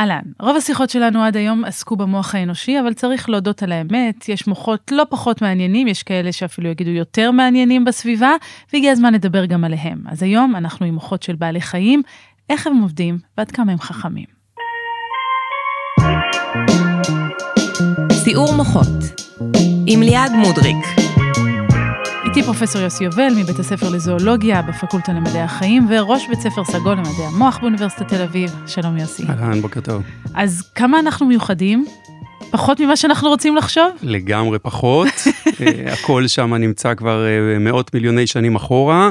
אהלן, רוב השיחות שלנו עד היום עסקו במוח האנושי, אבל צריך להודות על האמת, יש מוחות לא פחות מעניינים, יש כאלה שאפילו יגידו יותר מעניינים בסביבה, והגיע הזמן לדבר גם עליהם. אז היום אנחנו עם מוחות של בעלי חיים, איך הם עובדים ועד כמה הם חכמים. סיעור מוחות עם ליעד מודריק איתי פרופסור יוסי יובל מבית הספר לזואולוגיה בפקולטה למדעי החיים וראש בית ספר סגול למדעי המוח באוניברסיטת תל אביב. שלום יוסי. אהלן, בוקר טוב. אז כמה אנחנו מיוחדים? פחות ממה שאנחנו רוצים לחשוב? לגמרי פחות. אה, הכל שם נמצא כבר אה, מאות מיליוני שנים אחורה.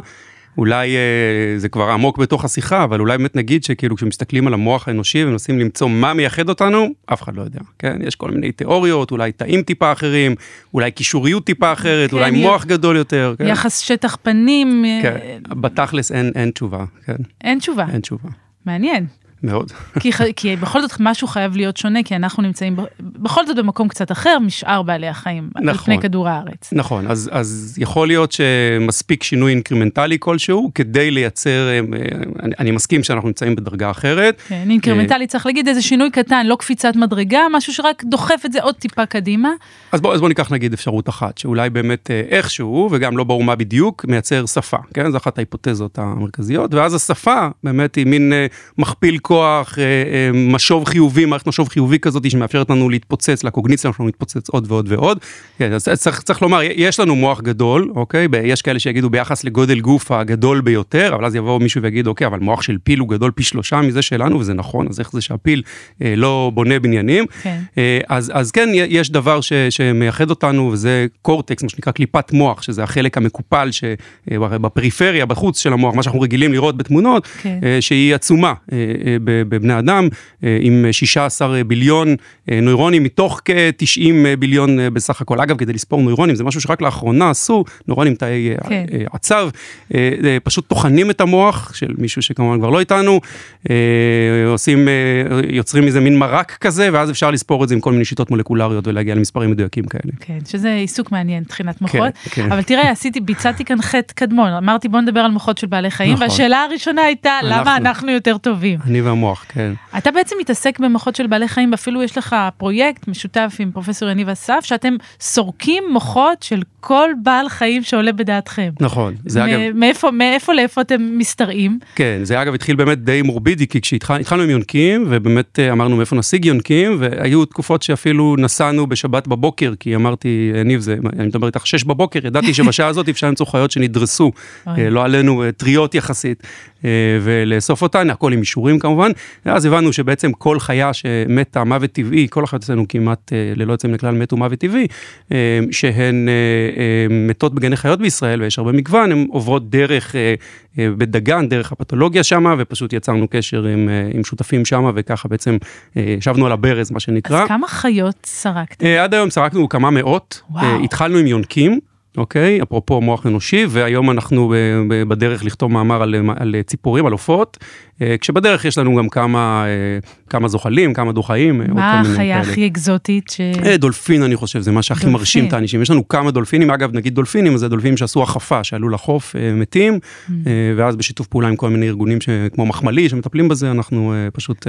אולי אה, זה כבר עמוק בתוך השיחה, אבל אולי באמת נגיד שכאילו כשמסתכלים על המוח האנושי ומנסים למצוא מה מייחד אותנו, אף אחד לא יודע, כן? יש כל מיני תיאוריות, אולי תאים טיפה אחרים, אולי קישוריות טיפה אחרת, כן, אולי י... מוח גדול יותר. כן? יחס שטח פנים. כן, בתכלס אין, אין תשובה, כן. אין תשובה. אין תשובה. מעניין. מאוד. כי, כי בכל זאת משהו חייב להיות שונה, כי אנחנו נמצאים בכל זאת במקום קצת אחר משאר בעלי החיים, נכון, על פני כדור הארץ. נכון, אז, אז יכול להיות שמספיק שינוי אינקרמנטלי כלשהו כדי לייצר, אה, אני, אני מסכים שאנחנו נמצאים בדרגה אחרת. כן, אינקרמנטלי צריך להגיד איזה שינוי קטן, לא קפיצת מדרגה, משהו שרק דוחף את זה עוד טיפה קדימה. אז בואו בוא ניקח נגיד אפשרות אחת, שאולי באמת אה, איכשהו, וגם לא ברור מה בדיוק, מייצר שפה, כן? זו אחת ההיפותזות המרכזיות, ואז השפה באמת היא מין אה, מכפיל כוח, אה, אה, משוב חיובי, מערכת משוב חיובי כזאת שמאפשרת לנו להתפוצץ, לקוגניציה שלנו להתפוצץ עוד ועוד ועוד. כן, אז צריך, צריך לומר, יש לנו מוח גדול, אוקיי? יש כאלה שיגידו ביחס לגודל גוף הגדול ביותר, אבל אז יבוא מישהו ויגיד, אוקיי, אבל מוח של פיל הוא גדול פי שלושה מזה שלנו, וזה נכון, אז איך זה שהפיל אה, לא בונה בניינים? כן. אה, אז, אז כן, יש דבר ש, שמייחד אותנו, וזה קורטקס, מה שנקרא קליפת מוח, שזה החלק המקופל שבפריפריה, בחוץ של המוח, מה שאנחנו רגילים לראות בתמונות, כן. אה, שהיא עצומה. אה, בבני אדם, אה, עם 16 ביליון אה, נוירונים מתוך כ-90 ביליון אה, בסך הכל. אגב, כדי לספור נוירונים, זה משהו שרק לאחרונה עשו, נוירונים תאי כן. עצב, פשוט טוחנים את המוח של מישהו שכמובן כבר לא איתנו, עושים, יוצרים מזה מין מרק כזה, ואז אפשר לספור את זה עם כל מיני שיטות מולקולריות ולהגיע למספרים מדויקים כאלה. כן, שזה עיסוק מעניין, תחינת מוחות. כן, כן. אבל תראה, עשיתי, ביצעתי כאן חטא קדמון, אמרתי בוא נדבר על מוחות של בעלי חיים, נכון. והשאלה הראשונה הייתה, אנחנו, למה אנחנו יותר טובים? אני והמוח, כן. אתה בעצם מתעסק במוחות של בעלי חיים, אפילו יש לך פרויקט משותף עם פרופסור יניב אסף, שאתם סורקים מוחות של כל בעל חיים שעולה בדעתכם. נכון, זה אגב... מאיפה, מאיפה לאיפה אתם משתרעים? כן, זה אגב התחיל באמת די מורבידי, כי כשהתחלנו עם יונקים, ובאמת אה, אמרנו מאיפה נשיג יונקים, והיו תקופות שאפילו נסענו בשבת בבוקר, כי אמרתי, יניב, זה, אני מדבר איתך שש בבוקר, ידעתי שבשעה הזאת אפשר למצוא חיות שנדרסו, אה, לא עלינו, אה, טריות יחסית, ולאסוף אותן, הכל עם אישורים כמובן, ואז הבנו שבעצם כל חיה שמתה מוות טבעי, כל החיות אצלנו כמעט ללא יוצא מן הכלל מתו מוות טבעי, שהן מתות בגני חיות בישראל, ויש הרבה מגוון, הן עוברות דרך, אה, אה, בדגן, דרך הפתולוגיה שם, ופשוט יצרנו קשר עם, אה, עם שותפים שם, וככה בעצם ישבנו על הברז, מה שנקרא. אז כמה חיות סרקתם? עד היום סרקנו כמה מאות. וואו. התחלנו עם יונקים. אוקיי? אפרופו מוח אנושי, והיום אנחנו בדרך לכתוב מאמר על, על ציפורים, על עופות, כשבדרך יש לנו גם כמה, אה, כמה זוחלים, כמה דו-חיים. אה, מה החיה הכי אקזוטית? ש... דולפין, אני חושב, זה מה שהכי דולפין. מרשים את האנשים. יש לנו כמה דולפינים, אגב, נגיד דולפינים, זה דולפינים שעשו החפה, שעלו לחוף, מתים, mm. ואז בשיתוף פעולה עם כל מיני ארגונים כמו מחמלי, שמטפלים בזה, אנחנו פשוט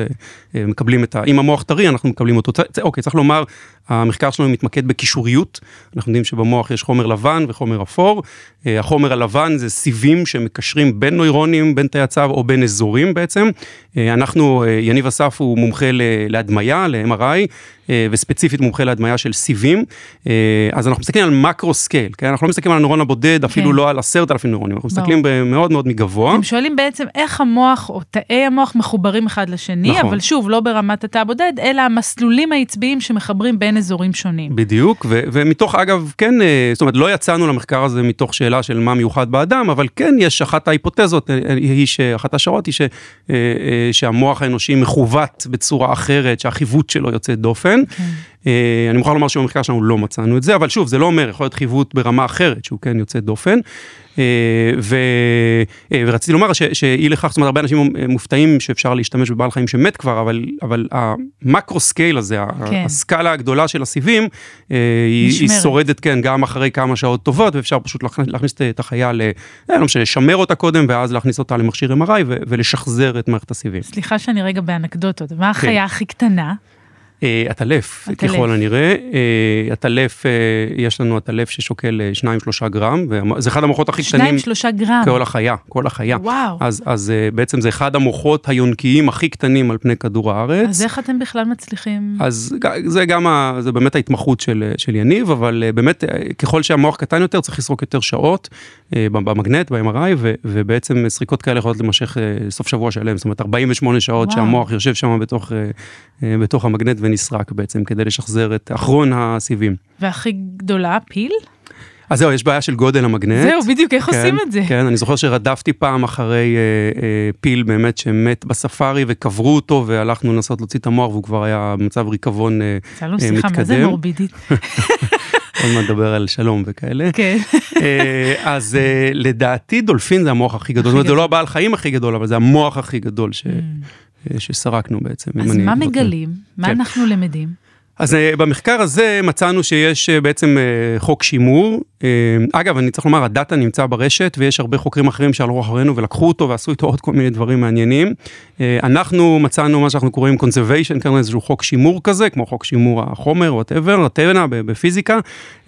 מקבלים את ה... אם המוח טרי, אנחנו מקבלים אותו. אוקיי, צריך לומר, המחקר שלנו מתמקד בקישוריות. אנחנו יודעים שבמוח יש חומר לבן וחומר אפור. החומר הלבן זה סיבים שמקשרים בין נוירונים, בין תאי העצב או בין אזורים. בעצם. אה, אנחנו, אה, יניב אסף הוא מומחה להדמיה, ל-MRI, וספציפית מומחה להדמיה של סיבים. אז אנחנו מסתכלים על macro scale, כן? אנחנו לא מסתכלים על הנוירון הבודד, אפילו כן. לא על עשרת אלפים נוירונים, אנחנו מסתכלים מאוד מאוד מגבוה. אתם שואלים בעצם איך המוח או תאי המוח מחוברים אחד לשני, נכון. אבל שוב, לא ברמת התא הבודד, אלא המסלולים העצביים שמחברים בין אזורים שונים. בדיוק, ו- ומתוך, אגב, כן, זאת אומרת, לא יצאנו למחקר הזה מתוך שאלה של מה מיוחד באדם, אבל כן, יש אחת ההיפותזות, היא שאחת השערות היא ש... אה, אה, שהמוח האנושי מחווט בצורה אחרת, שהחיווט שלו יוצאת דופן. דופן. אה, אני מוכרח לומר שבמחקר שלנו לא מצאנו את זה, אבל שוב, זה לא אומר, יכול להיות חיווט ברמה אחרת, שהוא כן יוצא דופן. אה, ו, אה, ורציתי לומר ש, שאי לכך, זאת אומרת, הרבה אנשים מופתעים שאפשר להשתמש בבעל חיים שמת כבר, אבל, אבל ה macro scale הזה, כן. הסקאלה הגדולה של הסיבים, היא, היא שורדת, כן, גם אחרי כמה שעות טובות, ואפשר פשוט להכניס את החיה, ל, לא משנה, לשמר אותה קודם, ואז להכניס אותה למכשיר MRI ו, ולשחזר את מערכת הסיבים. סליחה שאני רגע באנקדוטות, מה החיה כן. הכי קטנה? עטלף, אה, ככל הנראה. עטלף, אה, אה, יש לנו עטלף ששוקל 2-3 גרם, וזה אחד המוחות הכי קטנים. 2-3 גרם. כל החיה, כל החיה. וואו. אז, אז בעצם זה אחד המוחות היונקיים הכי קטנים על פני כדור הארץ. אז איך אתם בכלל מצליחים? אז זה גם, ה, זה באמת ההתמחות של, של יניב, אבל באמת ככל שהמוח קטן יותר צריך לסרוק יותר שעות במגנט, ב-MRI, ובעצם סריקות כאלה יכולות להימשך סוף שבוע שלם, זאת אומרת 48 שעות וואו. שהמוח יושב שם בתוך, בתוך המגנט. ונסרק בעצם כדי לשחזר את אחרון הסיבים. והכי גדולה, פיל? אז זהו, יש בעיה של גודל המגנט. זהו, בדיוק, איך כן, עושים את זה? כן, אני זוכר שרדפתי פעם אחרי אה, אה, פיל באמת שמת בספארי וקברו אותו והלכנו לנסות להוציא את המוח והוא כבר היה במצב ריקבון אה, מתקדם. צאלו שיחה, מה זה מורבידית? עוד מעט נדבר על שלום וכאלה. כן. אה, אז אה, לדעתי דולפין זה המוח הכי גדול. זאת אומרת, זה לא הבעל חיים הכי גדול, אבל זה המוח הכי גדול ש... Mm. אה, שסרקנו בעצם. אז מה מגלים? מה כן. אנחנו למדים? אז uh, במחקר הזה מצאנו שיש uh, בעצם חוק שימור. אגב, אני צריך לומר, הדאטה נמצא ברשת ויש הרבה חוקרים אחרים שהלכו אחרינו ולקחו אותו ועשו איתו עוד כל מיני דברים מעניינים. אנחנו מצאנו מה שאנחנו קוראים conservation, כאן איזשהו חוק שימור כזה, כמו חוק שימור החומר, whatever, הטבנה בפיזיקה.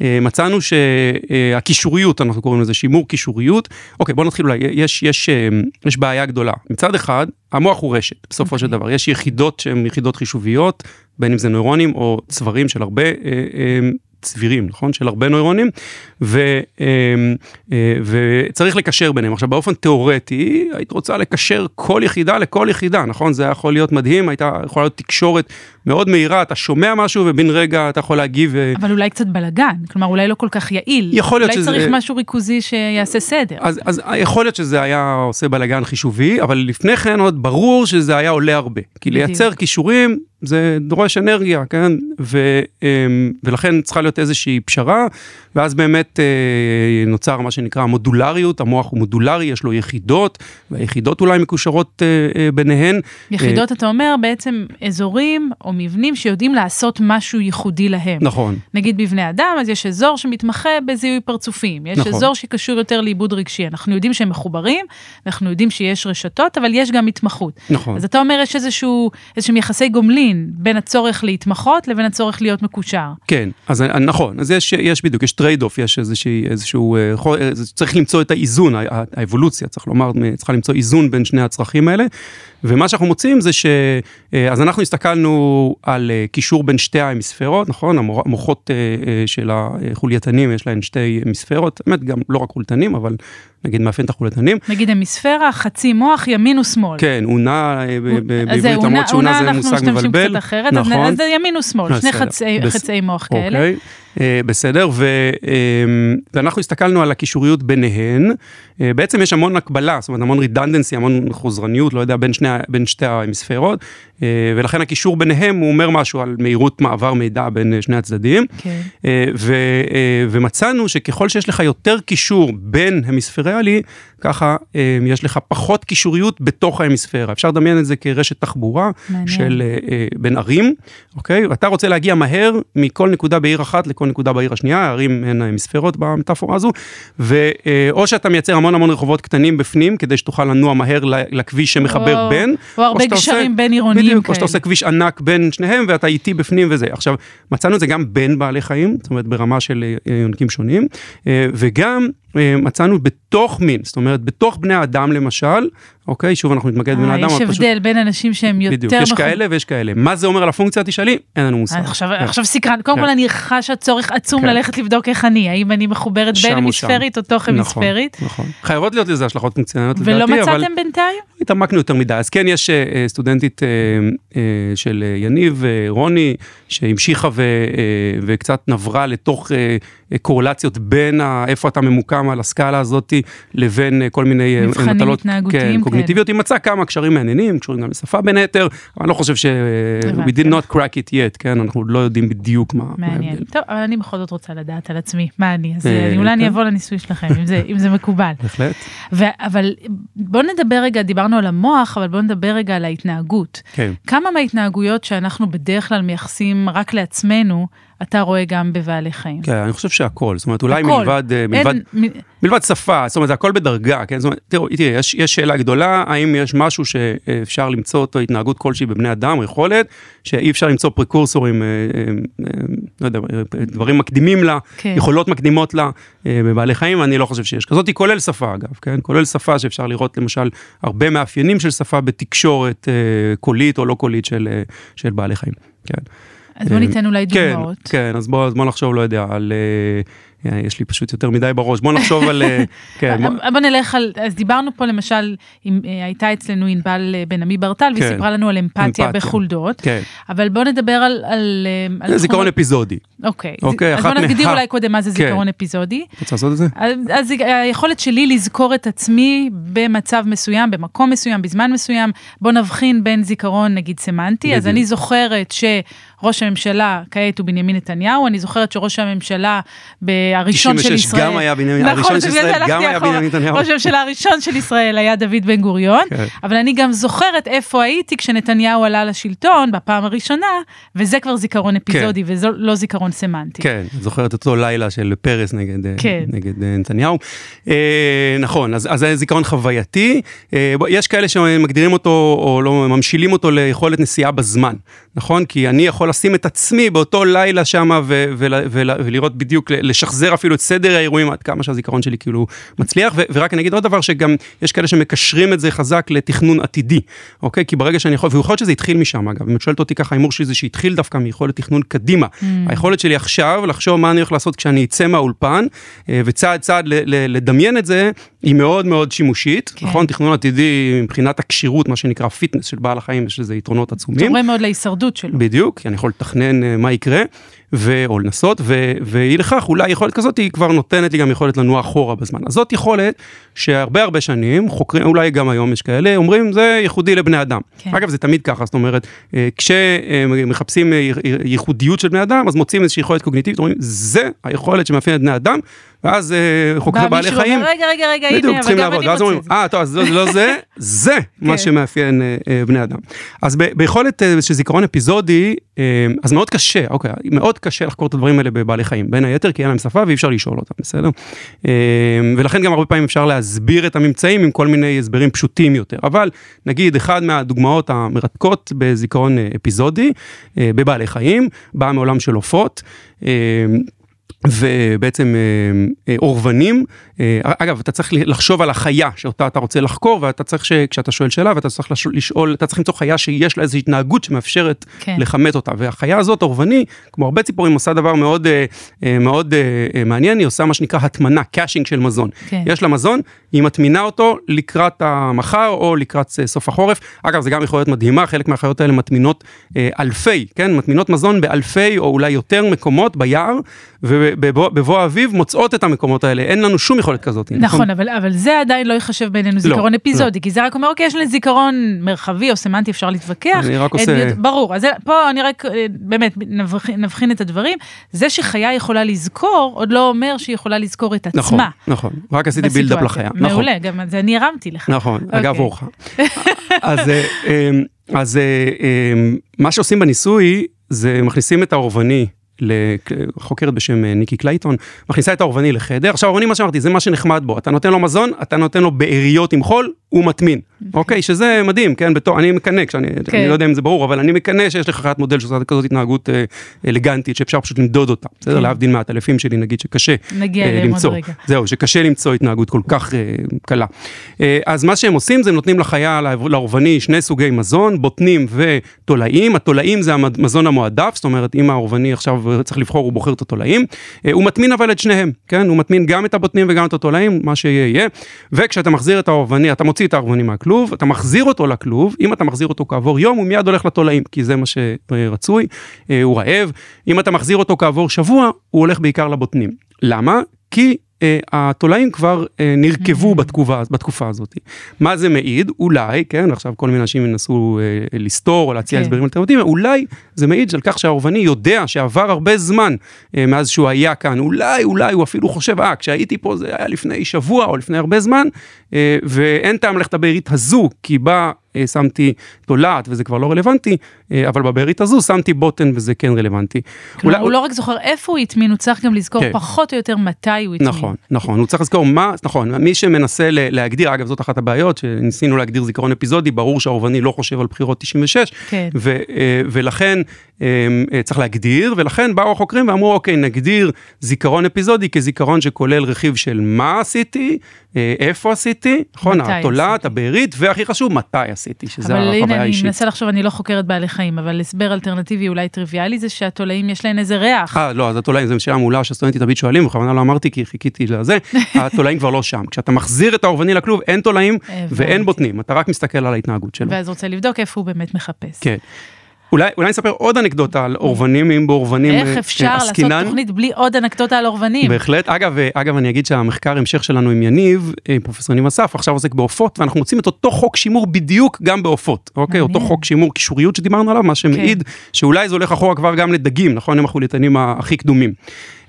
מצאנו שהקישוריות, אנחנו קוראים לזה שימור קישוריות. אוקיי, בוא נתחיל אולי, יש, יש, יש בעיה גדולה. מצד אחד, המוח הוא רשת, בסופו okay. של אוקיי. דבר. יש יחידות שהן יחידות חישוביות, בין אם זה נוירונים או צברים של הרבה אה, אה, צבירים, נכון? של הרבה נוירונים, ו, אה, אה, וצריך לקשר ביניהם. עכשיו, באופן תיאורטי, היית רוצה לקשר כל יחידה לכל יחידה, נכון? זה יכול להיות מדהים, הייתה יכולה להיות תקשורת מאוד מהירה, אתה שומע משהו ובן רגע אתה יכול להגיב. אה, אבל אולי קצת בלאגן, כלומר אולי לא כל כך יעיל. יכול להיות אולי שזה... אולי צריך משהו ריכוזי שיעשה סדר. אז, אז יכול להיות שזה היה עושה בלאגן חישובי, אבל לפני כן עוד ברור שזה היה עולה הרבה. כי בדיוק. לייצר כישורים זה דורש אנרגיה, כן? ו, אמ, ולכן צריכה להיות איזושהי פשרה, ואז באמת אה, נוצר מה שנקרא מודולריות, המוח הוא מודולרי, יש לו יחידות, והיחידות אולי מקושרות אה, ביניהן. יחידות, אתה אומר, בעצם אזורים או מבנים שיודעים לעשות משהו ייחודי להם. נכון. נגיד בבני אדם, אז יש אזור שמתמחה בזיהוי פרצופים, יש נכון. אזור שקשור יותר לעיבוד רגשי, אנחנו יודעים שהם מחוברים, אנחנו יודעים שיש רשתות, אבל יש גם התמחות. נכון. אז אתה אומר, יש איזשהו, איזשהם יחסי גומלין בין הצורך להתמחות לבין הצורך להיות מקושר. כן, אז נכון, אז יש, יש בדיוק, יש trade off, יש איזושהי, איזשהו, אה, אה, צריך למצוא את האיזון, האבולוציה, צריך לומר, צריכה למצוא איזון בין שני הצרכים האלה. ומה שאנחנו מוצאים זה ש... אה, אז אנחנו הסתכלנו על קישור בין שתי ההמיספרות, נכון? המוחות של החולייתנים יש להן שתי המיספרות, באמת גם לא רק חולייתנים, אבל נגיד מאפיין את החולייתנים. נגיד המיספירה, חצי מוח, ימין ושמאל. כן, אונה בעברית, למרות שאונה זה מושג מבלבל. אנחנו משתמשים קצת אחרת, נכון. אז זה ימין ושמאל, שני חצאי מוח כאלה. אוקיי. אה, בסדר, ו, אמ, ואנחנו הסתכלנו על הקישוריות ביניהן, אה, בעצם יש המון הקבלה, זאת אומרת המון רידנדנסי, המון חוזרניות, לא יודע, בין, שני, בין שתי ההמיספירות, אה, ולכן הקישור ביניהם הוא אומר משהו על מהירות מעבר מידע בין שני הצדדים, okay. כן. ו, ומצאנו שככל שיש לך יותר קישור בין המיספריאלי, ככה יש לך פחות קישוריות בתוך ההמיספירה. אפשר לדמיין את זה כרשת תחבורה מעניין. של בין ערים, אוקיי? ואתה רוצה להגיע מהר מכל נקודה בעיר אחת לכל נקודה בעיר השנייה, הערים הן המספרות במטאפורה הזו, ואו שאתה מייצר המון המון רחובות קטנים בפנים, כדי שתוכל לנוע מהר לכביש שמחבר או, בין, או הרבה גשרים בין עירוניים בדיוק, כאלה. או שאתה עושה כביש ענק בין שניהם ואתה איטי בפנים וזה. עכשיו, מצאנו את זה גם בין בעלי חיים, זאת אומרת ברמה של אה, יונקים שונים, אה, וגם מצאנו בתוך מין, זאת אומרת בתוך בני האדם למשל, אוקיי, שוב אנחנו נתמקד בבני אדם. יש הבדל פשוט... בין אנשים שהם יותר... בדיוק, יש כאלה ויש כאלה. מה זה אומר על הפונקציה תשאלי? אין לנו מושג. עכשיו, כן. עכשיו סקרן, קודם כן. כל אני חשה צורך עצום כן. ללכת לבדוק איך אני, האם אני מחוברת בין המיספרית או תוך המיספרית. נכון, נכון. חייבות להיות לזה השלכות פונקציונליות לדעתי, אבל... ולא מצאתם בינתיים? התעמקנו יותר מדי, אז כן יש סטודנטית של יניב, רוני, שהמשיכה וקצת נברה לתוך קורלציות בין ה, איפה אתה ממוקם על הסקאלה הזאת לבין אה, כל מיני אה, מבחנים מטלות התנהגותיים כן, כאלה. קוגניטיביות, היא מצאה כמה קשרים מעניינים, קשורים גם לשפה בין היתר, אבל אני לא חושב ש... הבנתי. we did not crack it yet, כן, אנחנו לא יודעים בדיוק מה מה מעניין. ההבדל. טוב, אבל אני בכל זאת רוצה לדעת על עצמי, מה אני, אז אה, אני- אולי אני כן. אבוא לניסוי שלכם, אם זה- אם זה מקובל. בהחלט. ו- אבל בוא נדבר רגע, דיברנו על המוח, אבל בוא נדבר רגע על ההתנהגות. כן. כמה מההתנהגויות שאנחנו בדרך כלל מייחסים רק לעצמנו, אתה רואה גם בבעלי חיים? כן, אני חושב שהכל, זאת אומרת, אולי הכל. מלבד, אה, מלבד, אין- מלבד שפה, זאת אומרת, זה הכל בדרגה, כן? זאת אומרת, תראו, תראי, יש, יש שאלה גדולה, האם יש משהו שאפשר למצוא אותו, התנהגות כלשהי בבני אדם, או יכולת, שאי אפשר למצוא פרקורסורים, אה, אה, לא יודע, דברים מקדימים לה, כן. יכולות מקדימות לה בבעלי חיים, אני לא חושב שיש כזאת, היא כולל שפה אגב, כן? כולל שפה שאפשר לראות למשל הרבה מאפיינים של שפה בתקשורת קולית או לא קולית של, של בעלי חיים, כן. אז בוא ניתן אולי כן, דוגמאות. כן, אז בוא, אז בוא נחשוב, לא יודע, על... אה, אה, יש לי פשוט יותר מדי בראש, בוא נחשוב על... אה, כן, בוא- בוא נלך על, אז דיברנו פה למשל, אם, אה, הייתה אצלנו ענבל אה, בן עמי ברטל, והיא כן. סיפרה לנו על אמפתיה אמפתיה. בחולדות, כן, אבל בוא נדבר על... על, אה, על זיכרון תכונות- אפיזודי. אוקיי, אוקיי, אז בוא נגדיר מה- אולי קודם מה זה כן. זיכרון אפיזודי. רוצה לעשות את זה? אז, היכולת שלי לזכור את עצמי במצב מסוים, במקום מסוים, בזמן מסוים, בוא נבחין בין זיכרון נגיד סמנטי, אז. אני זוכרת שראש הממשלה כעת הוא בנימין נתניהו, אני זוכרת שראש הממשלה הראשון של 96 ישראל, גם היה בנימין, נכון, הראשון של ישראל גם היה. בנימין נתניהו. ראש הממשלה הראשון של ישראל היה דוד בן גוריון, כן. אבל אני גם זוכרת איפה הייתי כשנתניהו עלה לשלטון בפעם הראשונה, וזה כבר זיכרון אפיזודי וזה לא זיכרון סמנטי. כן, זוכרת אותו לילה של פרס נגד, אה, כן. נגד אה, נתניהו. אה, נכון, אז, אז זה זיכרון חווייתי. אה, יש כאלה שמגדירים אותו או לא ממשילים אותו ליכולת נסיעה בזמן, נכון? כי אני יכול לשים את עצמי באותו לילה שם ולראות בדיוק, לשחזר אפילו את סדר האירועים עד כמה שהזיכרון שלי כאילו מצליח. ו- ורק אני אגיד עוד דבר שגם יש כאלה שמקשרים את זה חזק לתכנון עתידי, אוקיי? כי ברגע שאני יכול, ויכול להיות שזה התחיל משם אגב, אם את שואלת אותי ככה, ההימור שלי זה שהתחיל דווקא מיכולת תכנון קדימה. Mm. היכולת שלי עכשיו לחשוב מה אני הולך לעשות כשאני אצא מהאולפן, אה, וצעד צעד לדמיין את זה, היא מאוד מאוד שימושית, כן. נכון? תכנון עתידי מבחינת הכשירות, מה שנקרא פיטנס של בעל החיים, יש לזה יתרונות עצומים. תורם מאוד להישרדות שלו. בדיוק, כי אני יכול לתכנן אה, מה יקרה, ו... או לנסות, ו... ואי לכך, אולי יכולת כזאת היא כבר נותנת לי גם יכולת לנוע אחורה בזמן. אז זאת יכולת שהרבה הרבה שנים, חוקרים, אולי גם היום יש כאלה, אומרים זה ייחודי לבני אדם. כן. אגב, זה תמיד ככה, זאת אומרת, אה, כשמחפשים אה, ייחודיות של בני אדם, אז מוצאים איזושהי יכולת קוגניטיבית, אומרים, זה היכולת שמאפיינת בני אדם, ואז חוקרי בעלי חיים. רגע, רגע, רגע, הנה, אבל צריכים לעבוד, ואז אומרים, זה. אה, טוב, אז לא לא זה, זה מה כן. שמאפיין אה, אה, בני אדם. אז ביכולת אה, של זיכרון אפיזודי, אז מאוד קשה, אוקיי, מאוד קשה לחקור את הדברים האלה בבעלי חיים, בין היתר כי אין להם שפה ואי אפשר לשאול אותם, בסדר? ולכן גם הרבה פעמים אפשר להסביר את הממצאים עם כל מיני הסברים פשוטים יותר. אבל נגיד, אחד מהדוגמאות המרתקות בזיכרון אפיזודי, בבעלי חיים, בא מעולם של עופות. ובעצם אה, אה, עורבנים, אה, אגב אתה צריך לחשוב על החיה שאותה אתה רוצה לחקור ואתה צריך שכשאתה שואל שאלה ואתה צריך לש- לשאול, אתה צריך למצוא חיה שיש לה איזושהי התנהגות שמאפשרת כן. לכמת אותה. והחיה הזאת עורבני כמו הרבה ציפורים עושה דבר מאוד מאוד מעניין. היא עושה מה שנקרא הטמנה caching של מזון. כן. יש לה מזון היא מטמינה אותו לקראת המחר או לקראת סוף החורף. אגב זה גם יכול להיות מדהימה חלק מהחיות האלה מטמינות אלפי כן? מטמינות מזון באלפי או אולי יותר מקומות ביער ובבוא בבוא האביב מוצאות את המקומות האלה אין לנו שום יכולת כזאת נכון, אבל, אבל זה עדיין לא ייחשב בינינו זיכרון לא. אפיזודי, כי זה רק אומר, אוקיי, יש לי זיכרון מרחבי או סמנטי, אפשר להתווכח. אני רק אין עושה- לי- ברור, אז פה אני רק, אה, באמת, נבחין, נבחין את הדברים. זה שחיה יכולה לזכור, עוד לא אומר שהיא יכולה לזכור את נכון עצמה. נכון רק עשיתי. buildup לחיה נכון. מעולה, גם את זה אני הרמתי לך. נכון, אגב אוקיי. אורחה. אז, אה, אמ, אז אה, מה שעושים בניסוי זה מכניסים את האורבני. לחוקרת בשם אה, ניקי קלייטון, מכניסה את האורבני לחדר, עכשיו האורבני מה שאמרתי זה מה שנחמד בו, אתה נותן לו מזון, אתה נותן לו בעיריות עם חול, הוא מטמין, אוקיי, שזה מדהים, כן, בתור, אני מקנא, כשאני, כן. אני לא יודע אם זה ברור, אבל אני מקנא שיש לך חיית מודל שעושה כזאת התנהגות אה, אלגנטית, שאפשר פשוט למדוד אותה, בסדר, כן. להבדיל מהטלפים שלי נגיד שקשה נגיע אה, למצוא. רגע. זהו, שקשה למצוא התנהגות כל כך אה, קלה. אה, אז מה שהם עושים זה הם נותנים לחיה, לאורבני, שני סוגי מזון, בוטנים ותולעים. התולעים זה המזון המועדף, זאת אומרת, אם האורבני עכשיו צריך לבחור, הוא בוחר את התולעים. אה, הוא מטמין אבל את שניהם, כן? הוא מטמין גם את הבוטנים וגם את התולעים, מה שיהיה יהיה. וכשאתה מחזיר את האורבני, אתה מוציא את האורבני מהכלוב, אתה מחזיר אותו לכלוב, אם אתה מחזיר אותו כעבור יום, הוא מיד הולך לתולעים, כי זה מה שרצוי, אה, הוא רעב. אם אתה מחזיר אותו כעבור שבוע, הוא הולך בעיקר לבוטנים. למה? כי התולעים כבר אה, נרקבו בתקופה, בתקופה הזאת. מה זה מעיד? אולי, כן, עכשיו כל מיני אנשים ינסו אה, לסתור או להציע כן. הסברים אלטרנטיביים, אולי זה מעיד על כך שהאורבני יודע שעבר הרבה זמן אה, מאז שהוא היה כאן, אולי, אולי הוא אפילו חושב, אה, כשהייתי פה זה היה לפני שבוע או לפני הרבה זמן, אה, ואין טעם ללכת לבארית הזו, כי בה אה, שמתי תולעת וזה כבר לא רלוונטי, אה, אבל בבארית הזו שמתי בוטן וזה כן רלוונטי. כלומר, אולי- הוא לא רק זוכר איפה הוא הטמין, הוא צריך גם לזכור כן. פחות או יותר מתי הוא הטמין. נכון, נכון, הוא צריך לזכור מה, נכון, מי שמנסה להגדיר, אגב זאת אחת הבעיות, שניסינו להגדיר זיכרון אפיזודי, ברור שהאורבני לא חושב על בחירות 96, כן. ו, אה, ולכן אה, אה, צריך להגדיר, ולכן באו החוקרים ואמרו, אוקיי, נגדיר זיכרון אפיזודי כזיכרון שכולל רכיב של מה עשיתי, אה, איפה עשיתי, נכון, התולעת. הבארית, והכי חשוב, מתי עשיתי, שזה אבל החוויה הנה, אני האישית. מנסה לחשוב, אני לא חוקרת בעלי חיים, אבל הסבר אלטרנטיבי אולי טריוויאלי זה שהתולעים יש להם איזה ריח. אה, לא, אז התולעים, זו שאלה מעולה שהסטודנטים תמיד שואלים, בכוונה לא אמרתי כי חיכיתי לזה, התולעים כבר לא שם. כשאתה מחזיר את האורבני לכלוב, אין תולעים. ואין בוטנים, אתה רק מסתכל על ההתנהגות שלו. ואז רוצה לבדוק איפה הוא באמת מחפש. כן. אולי, אולי נספר עוד אנקדוטה על אורבנים, אם באורבנים איך אה, אפשר אה, לעשות עסקינן. תוכנית בלי עוד אנקדוטה על אורבנים? בהחלט. אגב, אה, אגב, אני אגיד שהמחקר המשך שלנו עם יניב, אה, פרופסור יניב אסף, עכשיו עוסק בעופות, ואנחנו מוצאים את אותו חוק שימור בדיוק גם בעופות, אוקיי? אותו חוק שימור קישוריות שדיברנו עליו, מה שמעיד שאולי זה הולך אחורה כבר גם לדגים, נכון? הם החולייתנים הכי קדומים.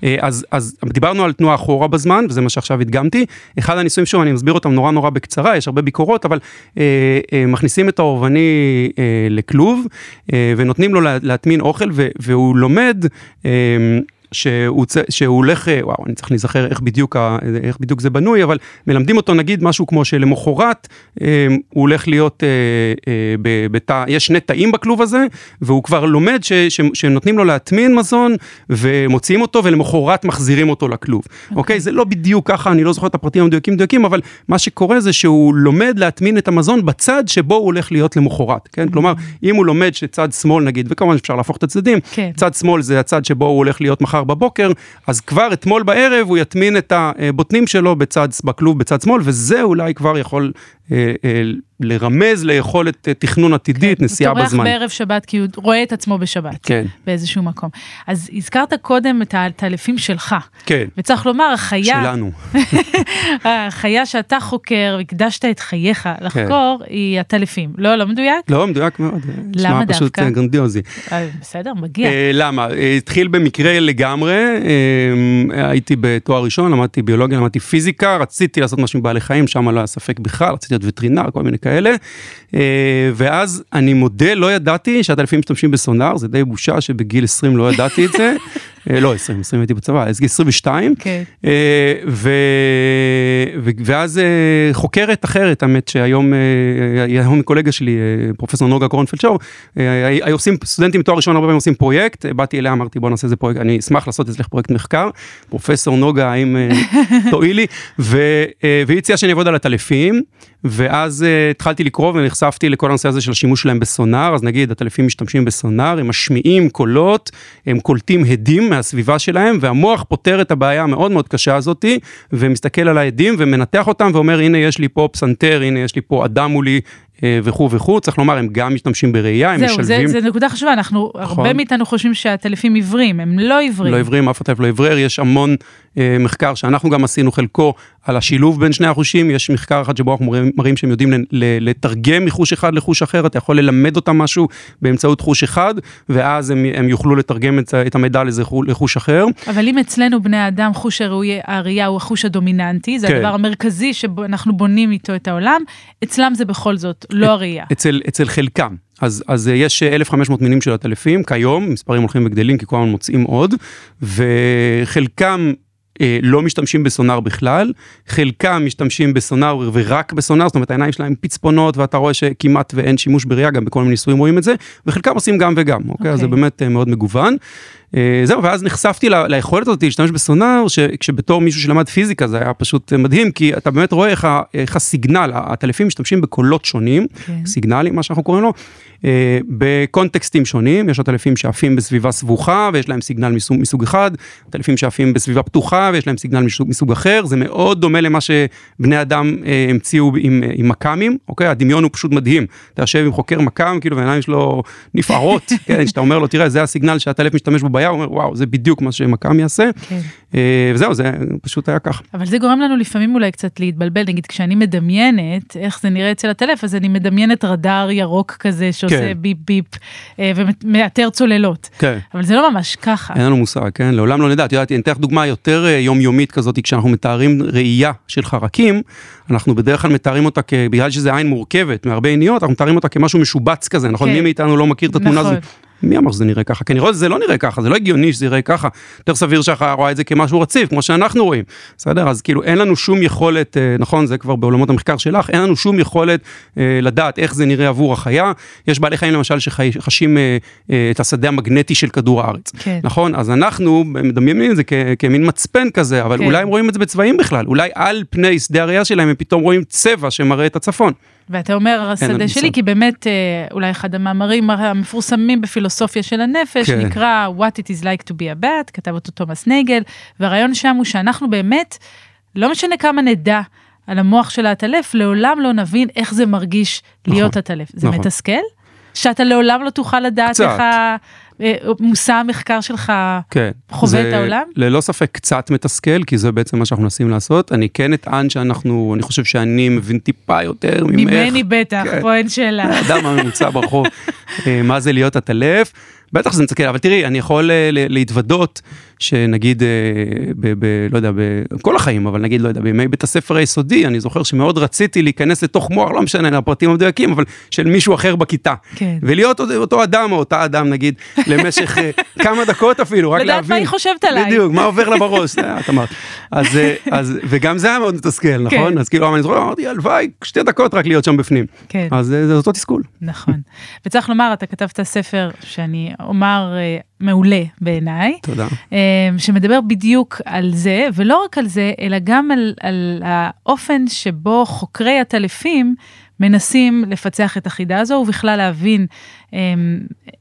אה, אז, אז דיברנו על תנועה אחורה בזמן, וזה מה שעכשיו הדגמתי. אחד הניסויים, שוב, אני מסביר אותם נורא נורא בקצרה, יש הרבה ביקורות, אבל אה, אה, מכניסים את האורבני אה, לכלוב, אה, ונותנים לו לה, להטמין אוכל, ו, והוא לומד... אה, שהוא, צ- שהוא הולך, אה, וואו, אני צריך להיזכר איך בדיוק, ה- איך בדיוק זה בנוי, אבל מלמדים אותו נגיד משהו כמו שלמחרת אה, הוא הולך להיות, אה, אה, ב- בתא, יש שני תאים בכלוב הזה, והוא כבר לומד ש, ש, שנותנים לו להטמין מזון, ומוציאים אותו, ולמחרת מחזירים אותו לכלוב. אוקיי, okay. זה לא בדיוק ככה, אני לא זוכר את הפרטים המדויקים מדויקים, אבל מה שקורה זה שהוא לומד להטמין את המזון בצד שבו הוא הולך להיות למחרת, כן? כלומר, אם הוא לומד שצד שמאל נגיד, וכמובן אפשר להפוך את הצדדים, כן. צד שמאל זה הצד שבו הוא הולך להיות מחר בבוקר, אז כבר אתמול בערב הוא יטמין את הבוטנים שלו בצד, בכלוב בצד שמאל, וזה אולי כבר יכול אה, לרמז ליכולת אה, תכנון עתידית, נסיעה הוא טורח בזמן. בערב שבת כי הוא רואה את עצמו בשבת. כן. באיזשהו מקום. אז הזכרת קודם את העטלפים שלך. כן. וצריך לומר, החיה, שלנו. החיה שאתה חוקר, הקדשת את חייך לחקור, היא עטלפים. לא, לא מדויק? לא, מדויק מאוד. למה פשוט דווקא? אה, גרנדיוזי. אה, בסדר, מגיע. אה, למה? אה, התחיל במקרה לגמרי, אה, הייתי בתואר ראשון, למדתי ביולוגיה, למדתי פיזיקה, רציתי לעשות משהו עם בעלי חיים, שם לא היה ספק בכלל, רציתי להיות וטרינר, כל מיני כאלה. אה, ואז אני מודה, לא ידעתי שעטלפים משתמשים בסונאר, זה די בושה שבגיל 20 לא ידעתי את זה. אה, לא 20, 20 הייתי בצבא, אז גיל 22. כן. אה, ו... ו... ואז אה, חוקרת אחרת, האמת שהיום אה, היום קולגה שלי, אה, פרופסור נוגה קורנפלד שור, אה, היו עושים, סטודנטים תואר ראשון הרבה פעמים עושים פרויקט, אה, באתי אליה, אמרתי בוא נעשה איזה פרויקט, אני אשמח לעשות אצלך פרויקט מחקר, פרופסור נוגה, האם אה, תואילי, ו... אה, והיא הציעה שאני אעבוד על הטלפים, ואז uh, התחלתי לקרוא ונחשפתי לכל הנושא הזה של השימוש שלהם בסונאר, אז נגיד הטלפים משתמשים בסונאר, הם משמיעים קולות, הם קולטים הדים מהסביבה שלהם, והמוח פותר את הבעיה המאוד מאוד קשה הזאתי, ומסתכל על ההדים ומנתח אותם ואומר הנה יש לי פה פסנתר, הנה יש לי פה אדם מולי. אה, וכו' וכו', צריך לומר, הם גם משתמשים בראייה, הם זהו, זה, משלבים, זה נקודה חשובה, אנחנו, נכון. הרבה מאיתנו חושבים שהטלפים עיוורים, הם לא עיוורים. לא עיוורים, אף אחד לא עיוור, יש המון אה, מחקר שאנחנו גם עשינו חלקו על השילוב בין שני החושים, יש מחקר אחד שבו אנחנו מראים, מראים שהם יודעים ל, ל, לתרגם מחוש אחד לחוש אחר, אתה יכול ללמד אותם משהו באמצעות חוש אחד, ואז הם, הם יוכלו לתרגם את, את המידע לזה חו- לחוש אחר. אבל אם אצלנו בני האדם חוש הראייה הוא החוש הדומיננטי, זה כן. הדבר המרכזי שאנחנו בונים איתו את העולם, אצלם זה בכל זאת לא הראייה. אצל, אצל חלקם. אז, אז אה, יש אה, 1,500 מינים של עטלפים כיום, מספרים הולכים וגדלים כי כל הזמן מוצאים עוד, וחלקם אה, לא משתמשים בסונאר בכלל, חלקם משתמשים בסונאר ורק בסונאר, זאת אומרת העיניים שלהם פצפונות ואתה רואה שכמעט ואין שימוש בראייה, גם בכל מיני ניסויים רואים את זה, וחלקם עושים גם וגם, אוקיי? אז זה אוקיי. באמת אה, מאוד מגוון. אה, זהו, ואז נחשפתי ליכולת הזאת להשתמש בסונאר, שכשבתור מישהו שלמד פיזיקה זה היה פשוט מדהים, כי אתה באמת רואה איך, איך הסיגנל, הטלפים משתמשים בקולות שונים, כן. סיגנלים, מה שאנחנו קוראים לו, אה, בקונטקסטים שונים, יש עטלפים שעפים בסביבה סבוכה ויש להם סיגנל מסוג, מסוג אחד, עטלפים שעפים בסביבה פתוחה ויש להם סיגנל מסוג, מסוג אחר, זה מאוד דומה למה שבני אדם אה, המציאו עם, אה, עם מכ"מים, אוקיי? הדמיון הוא פשוט מדהים, אתה יושב עם חוקר מכ"ם, כאילו והעיניים שלו נפערות, כן, שאתה אומר לו, תראה, זה הסיגנל שהטלף משתמש בו ביד, הוא אומר, וואו, זה בדיוק מה שמכ"ם יעשה. כן. אה, וזהו, זה פשוט היה ככה. אבל זה גורם לנו לפעמים אולי קצת להתבלבל, נגיד כשאני מדמיינת איך זה נראה אצל הטלף, אז אני מדמיינת רדאר ירוק כזה שעושה כן. ביפ ביפ אה, ומאתר צוללות. כן. אבל זה לא ממש ככה. אין לנו מושג, כן? לעולם לא נדע. את יודעת, אני אתן לך דוגמה יותר אה, יומיומית כזאת, כשאנחנו מתארים ראייה של חרקים, אנחנו בדרך כלל מתארים אותה, כ- בגלל שזה עין מורכבת מהרבה עיניות, אנחנו מתארים אותה כמשהו משובץ כזה, נכון? כן. מי מאיתנו לא מכיר את התמונה נכון. הזאת? מי אמר שזה נראה ככה? כי אני רואה שזה לא נראה ככה, זה לא הגיוני שזה יראה ככה. יותר סביר שהחיה רואה את זה כמשהו רציף, כמו שאנחנו רואים. בסדר? אז כאילו אין לנו שום יכולת, אה, נכון, זה כבר בעולמות המחקר שלך, אין לנו שום יכולת אה, לדעת איך זה נראה עבור החיה. יש בעלי חיים למשל שחשים אה, אה, את השדה המגנטי של כדור הארץ. כן. נכון? אז אנחנו מדמיינים את זה כ- כמין מצפן כזה, אבל כן. אולי הם רואים את זה בצבעים בכלל. אולי על פני שדה הראייה שלהם הם פתאום רואים צבע שמראה את הצפון. ואתה אומר השדה שלי. כי באמת אה, אולי אחד המאמרים המפורסמים בפילוסופיה של הנפש, כן. נקרא What it is like to be a bat, כתב אותו תומאס נייגל, והרעיון שם הוא שאנחנו באמת, לא משנה כמה נדע על המוח של העטלף, לעולם לא נבין איך זה מרגיש להיות נכון, עטלף. זה נכון. מתסכל? שאתה לעולם לא תוכל לדעת קצת. איך ה- מושא המחקר שלך כן. חווה את העולם? ללא ספק קצת מתסכל, כי זה בעצם מה שאנחנו מנסים לעשות. אני כן אטען שאנחנו, אני חושב שאני מבין טיפה יותר ממך. ממני בטח, כן. פה אין שאלה. האדם הממוצע ברחוב, אה, מה זה להיות עטלף. בטח שזה מצקר, אבל תראי, אני יכול אה, להתוודות שנגיד, אה, ב, ב, לא יודע, בכל החיים, אבל נגיד, לא יודע, בימי בית הספר היסודי, אני זוכר שמאוד רציתי להיכנס לתוך מוח, לא משנה, לפרטים המדויקים, אבל של מישהו אחר בכיתה. כן. ולהיות אותו, אדם או אותה אדם, נגיד, למשך אה, כמה דקות אפילו, רק לדעת להבין. מה היא חושבת עליי. בדיוק, מה עובר לה בראש, זה את אמרת. אז, אה, אז, וגם זה היה מאוד מתסכל, נכון? כן. אז כאילו, אני זוכר, אמרתי, הלוואי, שתי דקות רק להיות שם בפנים. כן. אז אה, זה אותו תסכול. נכון. וצריך לומר, אתה כתבת ספר שאני אומר אה, מעולה בעיניי, תודה. אה, שמדבר בדיוק על זה, ולא רק על זה, אלא גם על, על האופן שבו חוקרי עטלפים מנסים לפצח את החידה הזו, ובכלל להבין אה,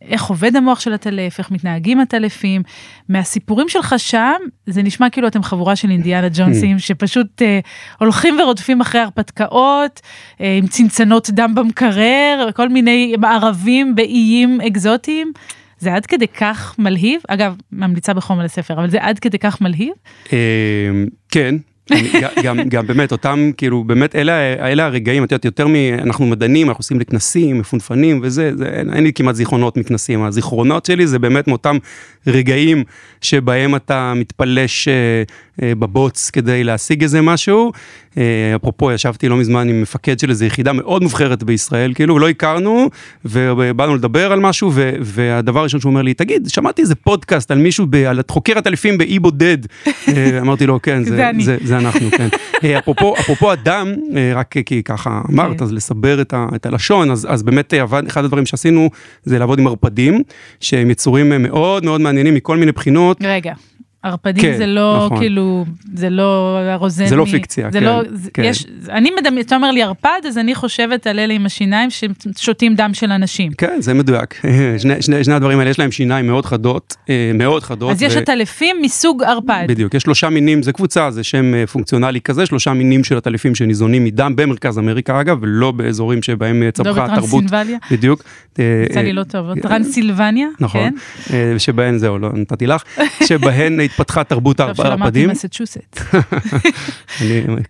איך עובד המוח של עטלף, איך מתנהגים עטלפים. מהסיפורים שלך שם, זה נשמע כאילו אתם חבורה של אינדיאנה ג'ונסים, שפשוט אה, הולכים ורודפים אחרי הרפתקאות, אה, עם צנצנות דם במקרר, כל מיני מערבים באיים אקזוטיים. זה עד כדי כך מלהיב, אגב, ממליצה בחום על הספר, אבל זה עד כדי כך מלהיב? אה, כן. גם, גם באמת אותם כאילו באמת אלה, אלה הרגעים את יודעת יותר מ... אנחנו מדענים אנחנו עושים לכנסים מפונפנים וזה זה, אין, אין לי כמעט זיכרונות מכנסים. הזיכרונות שלי זה באמת מאותם רגעים שבהם אתה מתפלש אה, בבוץ כדי להשיג איזה משהו. אה, אפרופו ישבתי לא מזמן עם מפקד של איזה יחידה מאוד מובחרת בישראל כאילו לא הכרנו ובאנו לדבר על משהו ו, והדבר הראשון שהוא אומר לי תגיד שמעתי איזה פודקאסט על מישהו ב, על חוקר עטלפים באי בודד. אה, אמרתי לו כן זה זה, אני." זה, זה אנחנו כן. אה, אפרופו אפרופו אדם אה, רק כי ככה אמרת כן. אז לסבר את, ה, את הלשון אז, אז באמת אה, עבד אחד הדברים שעשינו זה לעבוד עם ערפדים שהם יצורים אה, מאוד מאוד מעניינים מכל מיני בחינות. רגע, ערפדים כן, זה לא נכון. כאילו, זה לא הרוזן. זה לא פיקציה, זה כן, לא, כן. יש, אני מדמיינת, אתה אומר לי ערפד, אז אני חושבת על אלה עם השיניים ששותים דם של אנשים. כן זה מדויק שני, שני, שני הדברים האלה יש להם שיניים מאוד חדות אה, מאוד חדות. אז יש ו- עטלפים מסוג ערפד. בדיוק, יש שלושה מינים, זה קבוצה, זה שם אה, פונקציונלי כזה, שלושה מינים של עטלפים שניזונים מדם במרכז אמריקה אגב, ולא באזורים שבהם אה, לא צמחה התרבות. בדיוק. יצא לי לא טוב, טרנסילבניה, נכון, כן? שבהן, זהו, לא נתתי לך, שבהן התפתחה תרבות טוב שלמדתי. מסצ'וסט.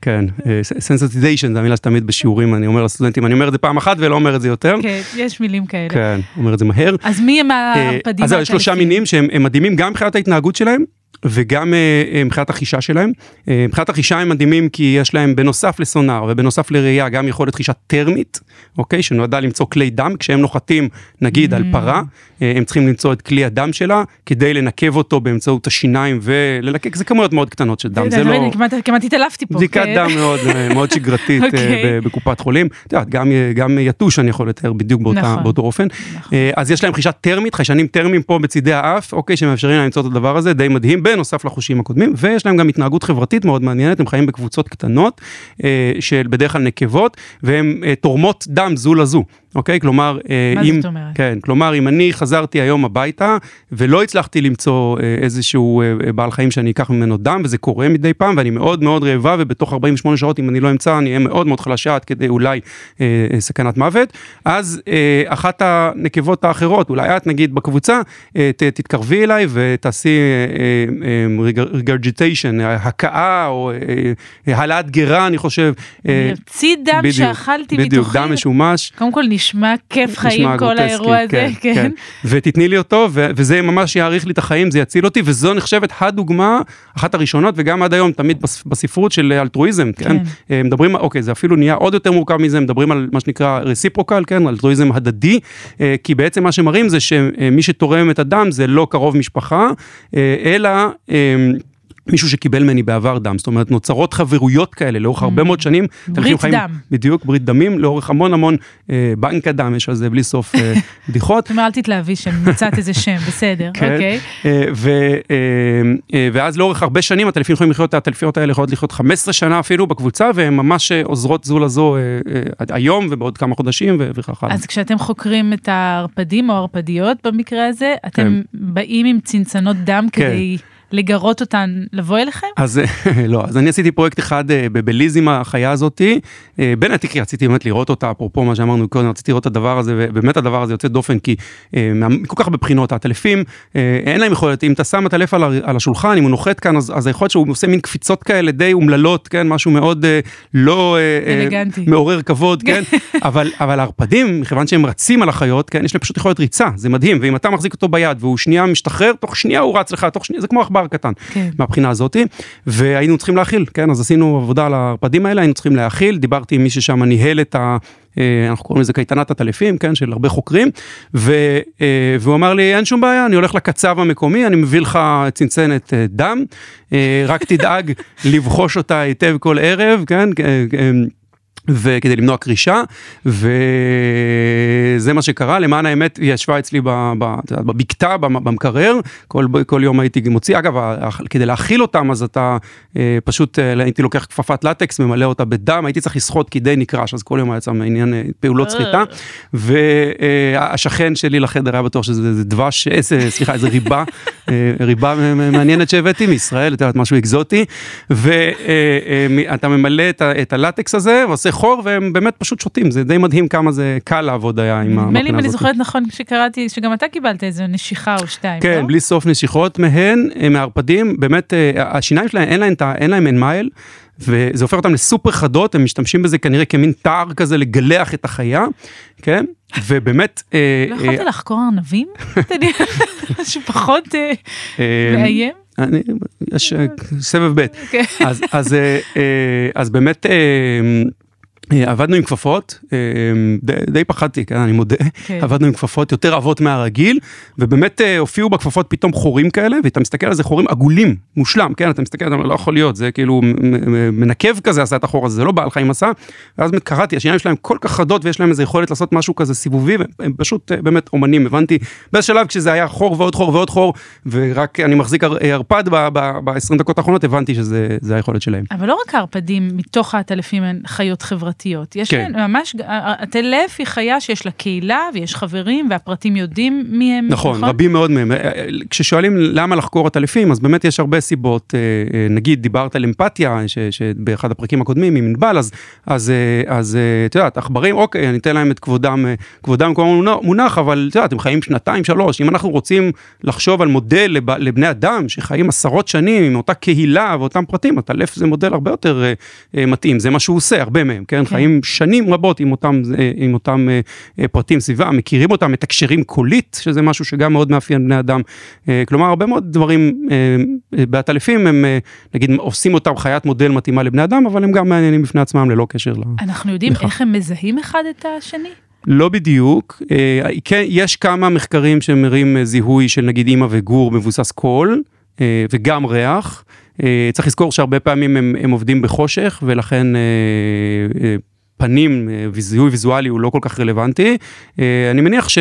כן, sensitization זה המילה שתמיד בשיעורים, אני אומר לסטודנטים, אני אומר את זה פעם אחת ולא אומר את זה יותר. כן, יש מילים כאלה. כן, אומר את זה מהר. אז מי הם אה, הערפדים אז זהו, יש שלושה? מינים שהם הם מדהימים גם מבחינת ההתנהגות שלהם. וגם אה, אה, מבחינת החישה שלהם. אה, מבחינת החישה הם מדהימים כי יש להם בנוסף לסונאר ובנוסף לראייה גם יכולת חישה טרמית, אוקיי? שנועדה למצוא כלי דם, כשהם נוחתים נגיד על פרה, הם צריכים למצוא את כלי הדם שלה כדי לנקב אותו באמצעות השיניים וללקק, זה כמויות מאוד קטנות של דם, זה לא... כמעט- התעלפתי פה. בדיקת כן. דם מאוד, מאוד שגרתית אה, אוקיי. בקופת חולים. את יודעת, גם, גם יתוש אני יכול לתאר בדיוק באותה, נכון. באותו אופן. נכון. אז יש להם חישה טרמית, חיישנים טרמיים פה בצידי האף, אוקיי, שמאפשרים להם למצוא את הדבר הזה, די מדהים, בנוסף לחושים הקודמים, ויש להם גם התנהגות חברתית מאוד מעניינת, הם חיים בקבוצות קטנות, אה, של בדרך כלל נקבות, והן אה, תורמות דם זו לזו. אוקיי? כלומר, מה אם, זאת אומרת? כן, כלומר, אם אני חזרתי היום הביתה ולא הצלחתי למצוא אה, איזשהו אה, בעל חיים שאני אקח ממנו דם, וזה קורה מדי פעם, ואני מאוד מאוד רעבה, ובתוך 48 שעות, אם אני לא אמצא, אני אהיה מאוד מאוד חלשה עד כדי אולי אה, אה, סכנת מוות, אז אה, אחת הנקבות האחרות, אולי את נגיד בקבוצה, אה, ת, תתקרבי אליי ותעשי אה, regurgitation, הקאה או אה, אה, העלאת גרה, אני חושב. אה, אני אוציא דם שאכלתי מתוכי. בדיוק, דם משומש. קודם כל נשמע כיף חיים נשמע כל האירוע הזה, כן. ותתני לי אותו, ו- וזה ממש יאריך לי את החיים, זה יציל אותי, וזו נחשבת הדוגמה, אחת הראשונות, וגם עד היום, תמיד בס- בספרות של אלטרואיזם, כן? כן. אה, מדברים, אוקיי, זה אפילו נהיה עוד יותר מורכב מזה, מדברים על מה שנקרא reciprocal, כן? אלטרואיזם הדדי, אה, כי בעצם מה שמראים זה שמי שתורם את הדם זה לא קרוב משפחה, אה, אלא... מישהו שקיבל ממני בעבר דם, זאת אומרת נוצרות חברויות כאלה לאורך הרבה מאוד שנים. ברית חיים- דם. בדיוק, ברית דמים, לאורך המון המון אה, בנק הדם, יש על זה בלי סוף אה, בדיחות. זאת אומרת, אל תתלהבי שמצאת איזה שם, בסדר, כן. אוקיי. אה, ו, אה, אה, ואז לאורך הרבה שנים הטלפים יכולים לחיות, הטלפיות האלה יכולות לחיות 15 שנה אפילו בקבוצה, והן ממש אה, עוזרות זו לזו אה, אה, היום ובעוד כמה חודשים וכך הלאה. אז כשאתם חוקרים את הערפדים או הערפדיות במקרה הזה, אתם כן. באים עם צנצנות דם כן. כדי לגרות אותן לבוא אליכם? אז לא, אז אני עשיתי פרויקט אחד אה, בבליז עם החיה הזאתי, אה, בין כי רציתי באמת לראות אותה, אפרופו מה שאמרנו קודם, רציתי לראות את הדבר הזה, ובאמת הדבר הזה יוצא דופן, כי אה, מכל כך הרבה בחינות, העטלפים, אה, אין להם יכולת, אם אתה שם עטלף על, השולחן, אם הוא נוחת כאן, אז, אז היכולת שהוא עושה מין קפיצות כאלה די אומללות, כן, משהו מאוד לא... אלגנטי. מעורר כבוד, כן, אבל, אבל הערפדים, מכיוון שהם רצים על החיות, כן, יש להם פשוט יכולת ריצה, זה מדהים, ואם אתה מחזיק אותו ביד והוא שנייה משתחרר, תוך שנייה הוא רץ לך, תוך שנייה, זה כמו עכבר קטן. כן. מהבחינה הזאתי, והיינו צריכים להכיל, כן, אז עשינו עבודה על הערפדים האלה, היינו צריכים להכיל, דיברתי עם מי ששם ניהל את ה... אה, אנחנו קוראים לזה קייטנת הטלפים, כן, של הרבה חוקרים, ו, אה, והוא אמר לי, אין שום בעיה, אני הולך לקצב המקומי, אני מביא לך צנצנת אה, דם, רק תדאג לבחוש אותה היטב כל ערב, כן, וכדי למנוע קרישה, וזה מה שקרה, למען האמת היא ישבה אצלי בבקתה, במ- במקרר, כל, כל יום הייתי מוציא, אגב, כדי להאכיל אותם אז אתה אה, פשוט אה, הייתי לוקח כפפת לטקס, ממלא אותה בדם, הייתי צריך לשחות כי די נקרש, אז כל יום היה יצא מעניין אה, פעולות סחיטה, והשכן שלי לחדר היה בטוח שזה זה דבש, איזה, סליחה, איזה ריבה, ריבה מעניינת שהבאתי מישראל, את יודעת, משהו אקזוטי, ואתה ממלא את הלטקס הזה ועושה חור והם באמת פשוט שותים, זה די מדהים כמה זה קל לעבוד היה עם נדמה לי המכונה אם אני הזאת. זוכרת נכון שקראתי שגם אתה קיבלת איזה נשיכה או שתיים, כן, לא? בלי סוף נשיכות מהן, אה, מהערפדים, באמת, אה, השיניים שלהם אין להם, אין להם אין מייל, וזה הופך אותם לסופר חדות, הם משתמשים בזה כנראה כמין תער כזה לגלח את החיה, כן? ובאמת... אה, לא יכולת לחקור ארנבים? אתה יודע, משהו פחות אה, מאיים? אני, יש סבב ב'. כן. אז, אז, אז באמת עבדנו עם כפפות, אה, די, די פחדתי, כן, אני מודה, כן. עבדנו עם כפפות יותר עבות מהרגיל, ובאמת אה, הופיעו בכפפות פתאום חורים כאלה, ואתה מסתכל על זה חורים עגולים, מושלם, כן, אתה מסתכל, אתה אומר, לא יכול להיות, זה כאילו מנקב כזה עשה את החור הזה, זה לא בעל חיים עשה, ואז קראתי, השיניים שלהם כל כך חדות ויש להם איזה יכולת לעשות משהו כזה סיבובי, והם הם פשוט אה, באמת אומנים, הבנתי, באיזה שלב כשזה היה חור ועוד חור ועוד חור, ורק אני מחזיק ער- ערפד ב-20 דקות האחרונות, הבנתי שזה זה היכולת שלהם. אבל לא רק הערפדים מתוך העטלפים הן חיות חברתיות, יש כן. להן ממש, העטלף היא חיה שיש לה קהילה ויש חברים והפרטים יודעים מי הם, נכון, רבים מאוד מהם. אה, אה, כששואלים למה לחקור עטלפים, אז באמת יש הרבה סיבות. אה, נגיד, דיברת על אמפתיה, ש- שבאחד הפרקים הקודמים עם ענבל, אז, אז, אז את יודעת, עכברים, אוקיי, אני אתן להם את כבודם, כבודם כמו מונח, אבל את יודעת, הם חיים שנתיים, שלוש. אם אנחנו רוצים לחשוב על מודל לב, לבני אדם שחיים עשרות שנים עם אותה קהילה ואותם פרטים, עטלף זה מודל הרבה יותר מתאים, זה מה שהוא עושה, הרבה מהם, כן? חיים שנים רבות עם אותם, אה, עם אותם אה, אה, פרטים סביבה, מכירים אותם, מתקשרים קולית, שזה משהו שגם מאוד מאפיין בני אדם. כלומר, הרבה מאוד דברים בעטלפים הם, נגיד, עושים אותם חיית מודל מתאימה לבני אדם, אבל הם גם מעניינים בפני עצמם ללא קשר ל... אנחנו יודעים לך. איך הם מזהים אחד את השני? לא בדיוק, כן, יש כמה מחקרים שמראים זיהוי של נגיד אימא וגור מבוסס קול וגם ריח. אה, צריך לזכור שהרבה פעמים הם, הם עובדים בחושך ולכן אה, אה, פנים וזיהוי ויזואלי הוא לא כל כך רלוונטי. אני מניח ש,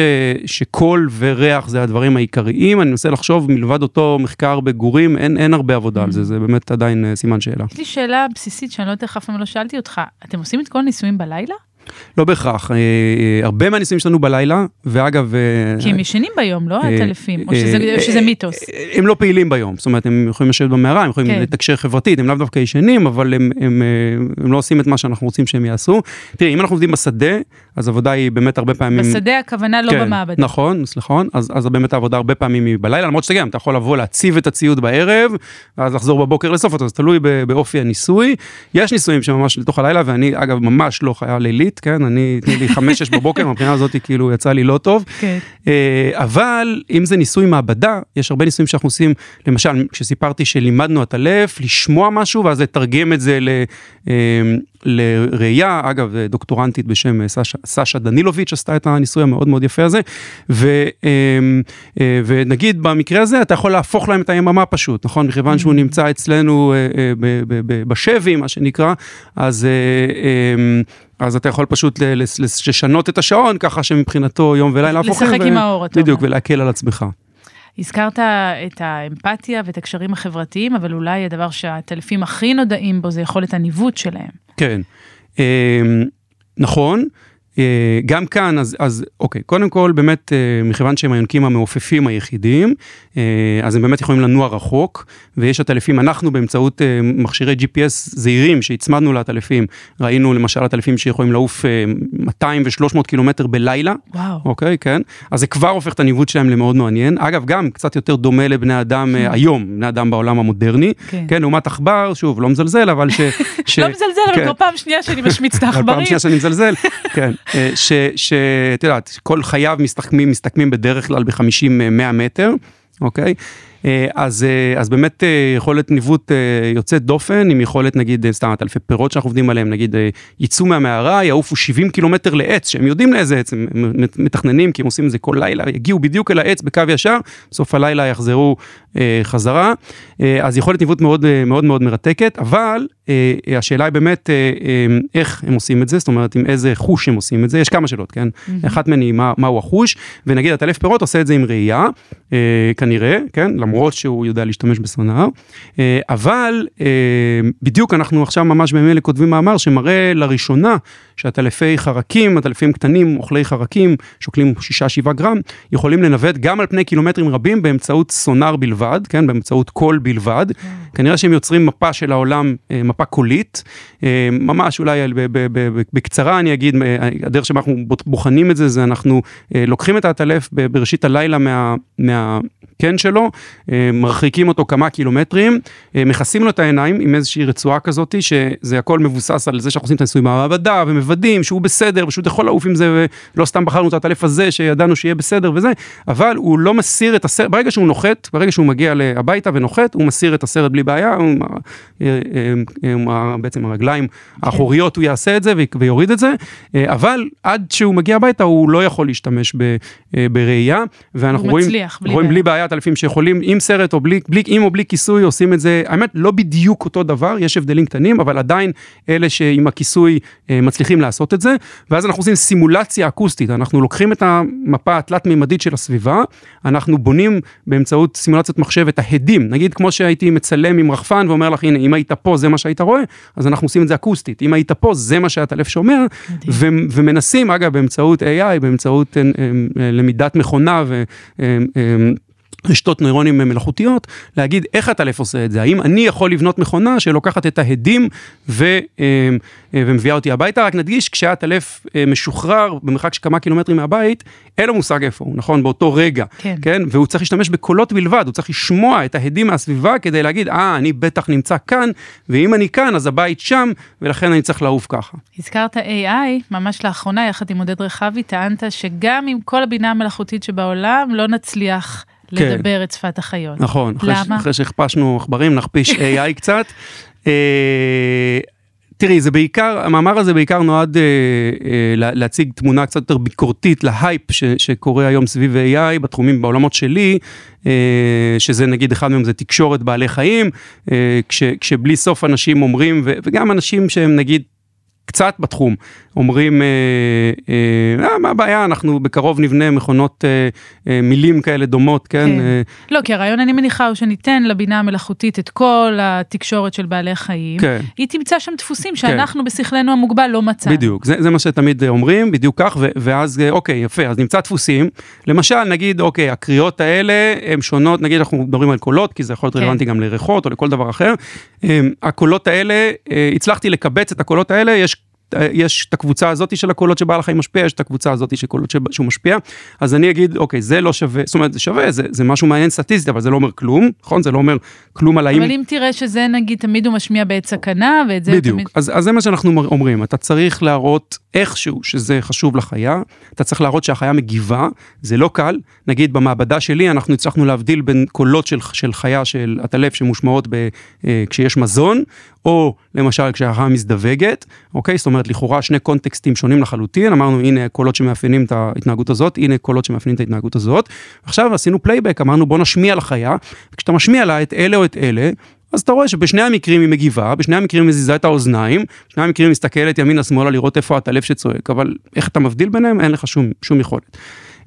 שקול וריח זה הדברים העיקריים, אני מנסה לחשוב מלבד אותו מחקר בגורים, אין, אין הרבה עבודה על זה, זה באמת עדיין סימן שאלה. יש לי שאלה בסיסית שאני לא יודעת איך אף פעם לא שאלתי אותך, אתם עושים את כל הניסויים בלילה? לא בהכרח, אה, אה, הרבה מהניסויים שלנו בלילה, ואגב... כי הם ישנים ביום, לא אה, הטלפים, או אה, שזה- אה, שזה מיתוס. אה, הם לא פעילים ביום, זאת אומרת, הם יכולים לשבת במערה, הם יכולים כן. לתקשר חברתית, הם לאו דווקא ישנים, אבל הם, הם, אה, הם לא עושים את מה שאנחנו רוצים שהם יעשו. תראי, אם אנחנו עובדים בשדה, אז העבודה היא באמת הרבה פעמים... בשדה הכוונה לא כן, במעבדה. נכון, נכון, אז, אז באמת העבודה הרבה פעמים היא בלילה, למרות שאתה גם, אתה יכול לבוא להציב את הציוד בערב, ואז לחזור בבוקר לאסוף אותו, זה תלוי באופי הניסוי. יש ניסויים שממש לתוך הלילה, ואני אגב ממש לא חיה לילית, כן, אני, תני לי חמש-שש בבוקר, מבחינה הזאת כאילו יצא לי לא טוב. כן. אה, אבל אם זה ניסוי מעבדה, יש הרבה ניסויים שאנחנו עושים, למשל, כשסיפרתי שלימדנו את הלף, לשמוע משהו ואז לתרגם את זה ל, אה, לראייה, אגב, דוקטורנטית בשם אה, סשה, סשה דנילוביץ' עשתה את הניסוי המאוד מאוד יפה הזה, ו, אה, אה, ונגיד במקרה הזה אתה יכול להפוך להם את היממה פשוט, נכון? מכיוון שהוא נמצא אצלנו אה, בשבי, מה שנקרא, אז... אה, אז אתה יכול פשוט לשנות את השעון ככה שמבחינתו יום ולילה הפוכים. לשחק עם האור, אתה בדיוק, אומר. ולהקל על עצמך. הזכרת את האמפתיה ואת הקשרים החברתיים, אבל אולי הדבר שהטלפים הכי נודעים בו זה יכולת הניווט שלהם. כן. אה, נכון. אה, גם כאן, אז, אז אוקיי, קודם כל באמת, אה, מכיוון שהם היונקים המעופפים היחידים, אה, אז הם באמת יכולים לנוע רחוק, ויש עטלפים, אנחנו באמצעות מכשירי GPS זעירים שהצמדנו לעטלפים, ראינו למשל עטלפים שיכולים לעוף אה, 200 ו-300 קילומטר בלילה, וואו. אוקיי, כן. אז זה כבר הופך את הניווט שלהם למאוד מעניין. אגב, גם קצת יותר דומה לבני אדם היום, בני אדם בעולם המודרני. כן. כן, לעומת עכבר, שוב, לא מזלזל, אבל ש... ש- לא מזלזל, אבל כן. כבר פעם שנייה שאני משמיץ את אבל פעם העכברים. שנייה שאני מזלזל, כן, שאת יודעת, כל חייו מסתכמים, מסתכמים בדרך כלל ב-50-100 מטר, אוקיי? אה, אז, אה, אז באמת אה, יכולת ניווט אה, יוצאת דופן, עם יכולת נגיד, אה, סתם, אלפי פירות שאנחנו עובדים עליהם, נגיד אה, יצאו מהמערה, יעופו 70 קילומטר לעץ, שהם יודעים לאיזה עץ, הם מתכננים, כי הם עושים את זה כל לילה, יגיעו בדיוק אל העץ בקו ישר, בסוף הלילה יחזרו אה, חזרה, אה, אז יכולת ניווט מאוד אה, מאוד מאוד מרתקת, אבל אה, אה, השאלה היא באמת אה, אה, איך הם עושים את זה, זאת אומרת עם איזה חוש הם עושים את זה, יש כמה שאלות, כן? אחת מהן היא מה, מהו החוש, ונגיד הטלף פירות עושה את זה עם ראייה, אה, כנראה, כן? למרות שהוא יודע להשתמש בסונאר, אה, אבל אה, בדיוק אנחנו עכשיו ממש בימים אלה כותבים מאמר שמראה לראשונה שהטלפי חרקים, הטלפים קטנים, אוכלי חרקים, שוקלים 6-7 גרם, יכולים לנווט גם על פני קילומטרים רבים באמצעות סונאר בלבד, כן? באמצעות קול בלבד. כנראה שהם יוצרים מפה של העולם, אה, מפה קולית, אה, ממש אולי בקצרה אני אגיד, אה, הדרך שבה אנחנו בוחנים את זה, זה אנחנו לוקחים את העטלף ב- בראשית הלילה מה... מה קן שלו, מרחיקים אותו כמה קילומטרים, מכסים לו את העיניים עם איזושהי רצועה כזאת, שזה הכל מבוסס על זה שאנחנו עושים את הניסוי במעבדה ומוודאים שהוא בסדר, פשוט יכול לעוף עם זה, ולא סתם בחרנו את העטלף הזה שידענו שיהיה בסדר וזה, אבל הוא לא מסיר את הסרט, ברגע שהוא נוחת, ברגע שהוא מגיע הביתה ונוחת, הוא מסיר את הסרט בלי בעיה, הוא, אה, אה, אה, בעצם הרגליים האחוריות הוא יעשה את זה ויוריד את זה, אבל עד שהוא מגיע הביתה הוא לא יכול להשתמש ב- בראייה, ואנחנו רואים, מצליח, בלי רואים. בלי בעיה אלפים שיכולים עם סרט או בלי, בלי, עם או בלי כיסוי עושים את זה, האמת לא בדיוק אותו דבר, יש הבדלים קטנים, אבל עדיין אלה שעם הכיסוי מצליחים לעשות את זה, ואז אנחנו עושים סימולציה אקוסטית, אנחנו לוקחים את המפה התלת מימדית של הסביבה, אנחנו בונים באמצעות סימולציות מחשב את ההדים, נגיד כמו שהייתי מצלם עם רחפן ואומר לך הנה אם היית פה זה מה שהיית רואה, אז אנחנו עושים את זה אקוסטית, אם היית פה זה מה שהטלף שומע, ו- ומנסים אגב באמצעות AI, באמצעות אה, אה, למידת מכונה ו... רשתות נוירונים מלאכותיות, להגיד איך הטלף עושה את זה, האם אני יכול לבנות מכונה שלוקחת את ההדים ו, אה, אה, ומביאה אותי הביתה, רק נדגיש, כשהטלף אה, משוחרר במרחק של כמה קילומטרים מהבית, אין לו מושג איפה הוא, נכון? באותו רגע, כן. כן? והוא צריך להשתמש בקולות בלבד, הוא צריך לשמוע את ההדים מהסביבה כדי להגיד, אה, אני בטח נמצא כאן, ואם אני כאן, אז הבית שם, ולכן אני צריך לעוף ככה. הזכרת AI, ממש לאחרונה, יחד עם עודד רחבי, טענת שגם עם כל הבינה המלאכותית שבעולם, לא נצליח כן. לדבר את שפת החיות. נכון, אחרי, למה? אחרי שהכפשנו עכברים, נכפיש AI קצת. אה, תראי, זה בעיקר, המאמר הזה בעיקר נועד אה, אה, לה- להציג תמונה קצת יותר ביקורתית להייפ ש, שקורה היום סביב AI בתחומים, בעולמות שלי, אה, שזה נגיד אחד מהם זה תקשורת בעלי חיים, אה, כש, כשבלי סוף אנשים אומרים, ו, וגם אנשים שהם נגיד קצת בתחום, אומרים, אה, אה, אה, מה הבעיה, אנחנו בקרוב נבנה מכונות אה, אה, מילים כאלה דומות, כן? כן. אה, לא, כי הרעיון, אני מניחה, הוא שניתן לבינה המלאכותית את כל התקשורת של בעלי חיים. כן. היא תמצא שם דפוסים שאנחנו בשכלנו המוגבל לא מצאנו. בדיוק, זה, זה מה שתמיד אומרים, בדיוק כך, ו, ואז אה, אוקיי, יפה, אז נמצא דפוסים, למשל נגיד, אוקיי, הקריאות האלה הן שונות, נגיד אנחנו מדברים על קולות, כי זה יכול להיות כן. רלוונטי גם לריחות או לכל דבר אחר, אה, הקולות האלה, אה, הצלחתי לקבץ את הקולות האלה, יש... יש את הקבוצה הזאת של הקולות שבעל החיים משפיע, יש את הקבוצה הזאת של קולות שהוא משפיע, אז אני אגיד, אוקיי, זה לא שווה, זאת אומרת, זה שווה, זה, זה משהו מעניין סטטיסטי, אבל זה לא אומר כלום, נכון? זה לא אומר כלום על האם... אבל אם תראה שזה נגיד תמיד הוא משמיע בעת סכנה ואת זה בדיוק, תמיד... אז, אז זה מה שאנחנו מר- אומרים, אתה צריך להראות איכשהו שזה חשוב לחיה, אתה צריך להראות שהחיה מגיבה, זה לא קל, נגיד במעבדה שלי אנחנו הצלחנו להבדיל בין קולות של, של חיה של עטלף שמושמעות ב, אה, כשיש מזון, או למשל כשהחיה מזדווגת, אוקיי? זאת אומרת לכאורה שני קונטקסטים שונים לחלוטין, אמרנו הנה קולות שמאפיינים את ההתנהגות הזאת, הנה קולות שמאפיינים את ההתנהגות הזאת, עכשיו עשינו playback, אמרנו בוא נשמיע לחיה, וכשאתה משמיע לה את אלה או את אלה, אז אתה רואה שבשני המקרים היא מגיבה, בשני המקרים היא מזיזה את האוזניים, בשני המקרים היא מסתכלת ימינה שמאלה לראות איפה הטלף שצועק, אבל איך אתה מבדיל ביניהם? אין לך שום, שום יכולת.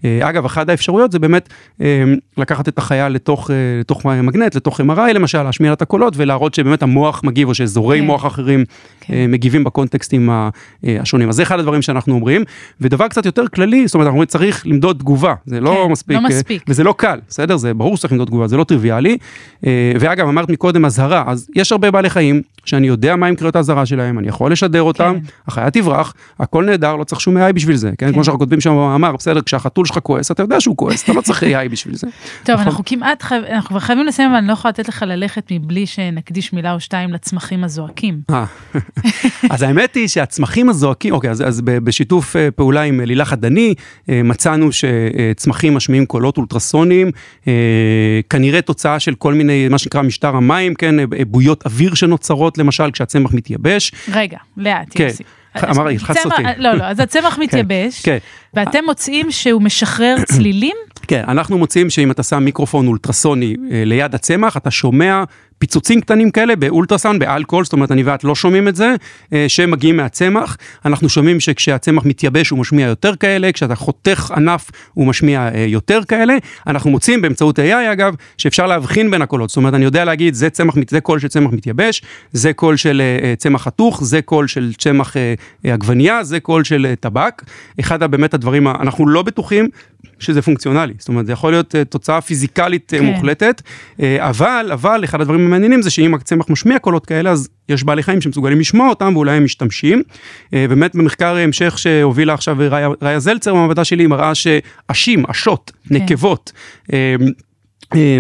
אה, אגב, אחת האפשרויות זה באמת אה, לקחת את החיה לתוך, אה, לתוך מגנט, לתוך MRI למשל, להשמיע לה את הקולות ולהראות שבאמת המוח מגיב, או שאזורי כן. מוח אחרים כן. אה, מגיבים בקונטקסטים ה- אה, השונים. אז זה אחד הדברים שאנחנו אומרים, ודבר קצת יותר כללי, זאת אומרת, אנחנו אומרים צריך למדוד תגובה, זה לא כן, מספיק, לא אה, מספיק. וזה לא קל, בסדר? זה ברור שצריך למדוד תגובה, זה לא טריוויאלי. אה, ואגב, אמרת מקודם אזהרה, אז יש הרבה בעלי חיים שאני יודע מהם קריאות האזהרה שלהם, אני יכול לשדר אותם, כן. החיה תברח, הכל נהדר, לא צריך שום AI בשביל זה, כן? כן. כמו שאנחנו כותבים שם במאמר, בסדר, כשהחתול שלך כועס, אתה יודע שהוא כועס, אתה לא צריך AI בשביל זה. טוב, נכון. אנחנו כמעט. אנחנו כבר חייבים לסיים, אבל אני לא יכולה לתת לך ללכת מבלי שנקדיש מילה או שתיים לצמחים הזועקים. אז האמת היא שהצמחים הזועקים, אוקיי, אז, אז בשיתוף אה, פעולה עם אה, לילך עדני, אה, מצאנו שצמחים משמיעים קולות אולטרסוניים, אה, כנראה תוצאה של כל מיני, מה שנקרא משטר המים, כן, בויות אוויר שנוצרות, למשל כשהצמח מתייבש. רגע, לאט, כן. יוסי. אמר, צמח- אותי. לא, לא, אז הצמח מתייבש, כן. ואתם מוצאים שהוא משחרר צלילים? כן, אנחנו מוצאים שאם אתה שם מיקרופון אולטרסוני ליד הצמח, אתה שומע פיצוצים קטנים כאלה באולטרסאונד, באלכוהול, זאת אומרת אני ואת לא שומעים את זה, אה, שמגיעים מהצמח. אנחנו שומעים שכשהצמח מתייבש הוא משמיע יותר כאלה, כשאתה חותך ענף הוא משמיע אה, יותר כאלה. אנחנו מוצאים באמצעות AI אגב, שאפשר להבחין בין הקולות, זאת אומרת אני יודע להגיד זה צמח, זה קול של צמח מתייבש, זה קול של אה, צמח חתוך, זה קול של צמח עגבנייה, זה קול של טבק. אחד הבאמת הדברים, אנחנו לא בטוחים שזה פונקציונלי, זאת אומרת זה יכול להיות אה, תוצאה פיזיקלית כן. מוחלטת, אבל, אבל אחד הדברים המעניינים זה שאם הצמח משמיע קולות כאלה אז יש בעלי חיים שמסוגלים לשמוע אותם ואולי הם משתמשים. אה, באמת במחקר המשך שהובילה עכשיו ראיה, ראיה זלצר במעבדה שלי מראה שעשים, עשות, כן. נקבות. אה, אה,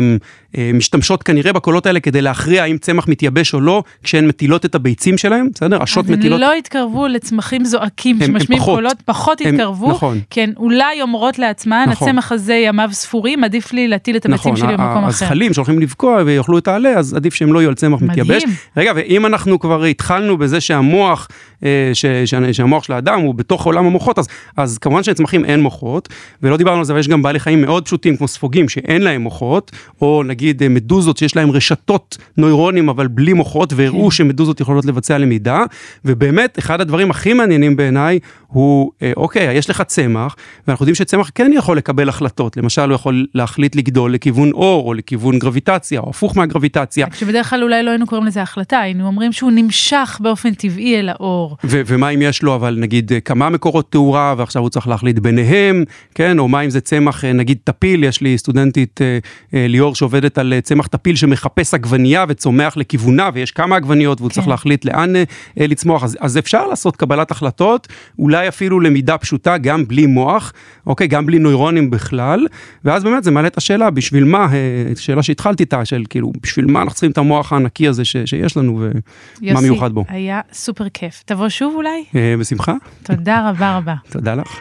משתמשות כנראה בקולות האלה כדי להכריע האם צמח מתייבש או לא כשהן מטילות את הביצים שלהם, בסדר? עשות אז הן מטילות. לא יתקרבו לצמחים זועקים הם- הם שמשמיעים פחות. קולות, פחות הם- יתקרבו, נכון. כי הן אולי אומרות לעצמן, נכון. הצמח הזה ימיו ספורים, עדיף לי להטיל את הביצים נכון, שלי במקום אחר. הזחלים שהולכים לבקוע ויאכלו את העלה, אז עדיף שהם לא יהיו על צמח מדהים. מתייבש. רגע, ואם אנחנו כבר התחלנו בזה שהמוח, אה, ש, ש, שהמוח של האדם הוא בתוך עולם המוחות, אז, אז כמובן שלצמחים אין מוחות, ולא דיברנו על זה, אבל יש גם בעלי חיים מאוד פשוטים כמו ספוגים שאין להם מוחות, או נגיד אה, מדוזות שיש להם רשתות נוירונים אבל בלי מוחות, והראו כן. שמדוזות יכולות לבצע למידה, ובאמת אחד הדברים הכי מעניינים בעיניי הוא, אה, אוקיי, יש לך צמח, ואנחנו יודעים שצמח כן יכול לקבל החלטות, למשל הוא יכול להחליט לגדול לכיוון אור, או לכיוון גרביטציה, או הפוך מהגרביטציה. שבדרך כלל אולי לא היינו קוראים לזה החלטה, היינו אומרים שהוא נמשך באופן טבעי אל האור. ו- ומה אם יש לו אבל נגיד אה, כמה מקורות תאורה ועכשיו הוא צריך להחליט ביניהם, כן, או מה אם זה צמח נגיד טפיל, יש לי סטודנטית ליאור שעובדת על אה, צמח טפיל שמחפש עגבנייה וצומח לכיוונה ויש כמה עגבניות והוא כן. צריך להחליט לאן אה, אה, לצמוח, אז, אז אפשר לעשות קבלת החלטות, אולי אפילו למידה פשוטה גם בלי מוח, אוקיי, גם בלי נוירונים בכלל, ואז באמת זה מעלה את השאלה בשביל מה, שאלה שהתחלתי איתה, של כאילו בשביל מה אנחנו צריכים את המוח הענקי הזה ש- שיש לנו ומה יוסי, מיוחד בו. היה סופר כיף. תבוא שוב אולי? בשמחה, תודה רבה רבה. תודה לך.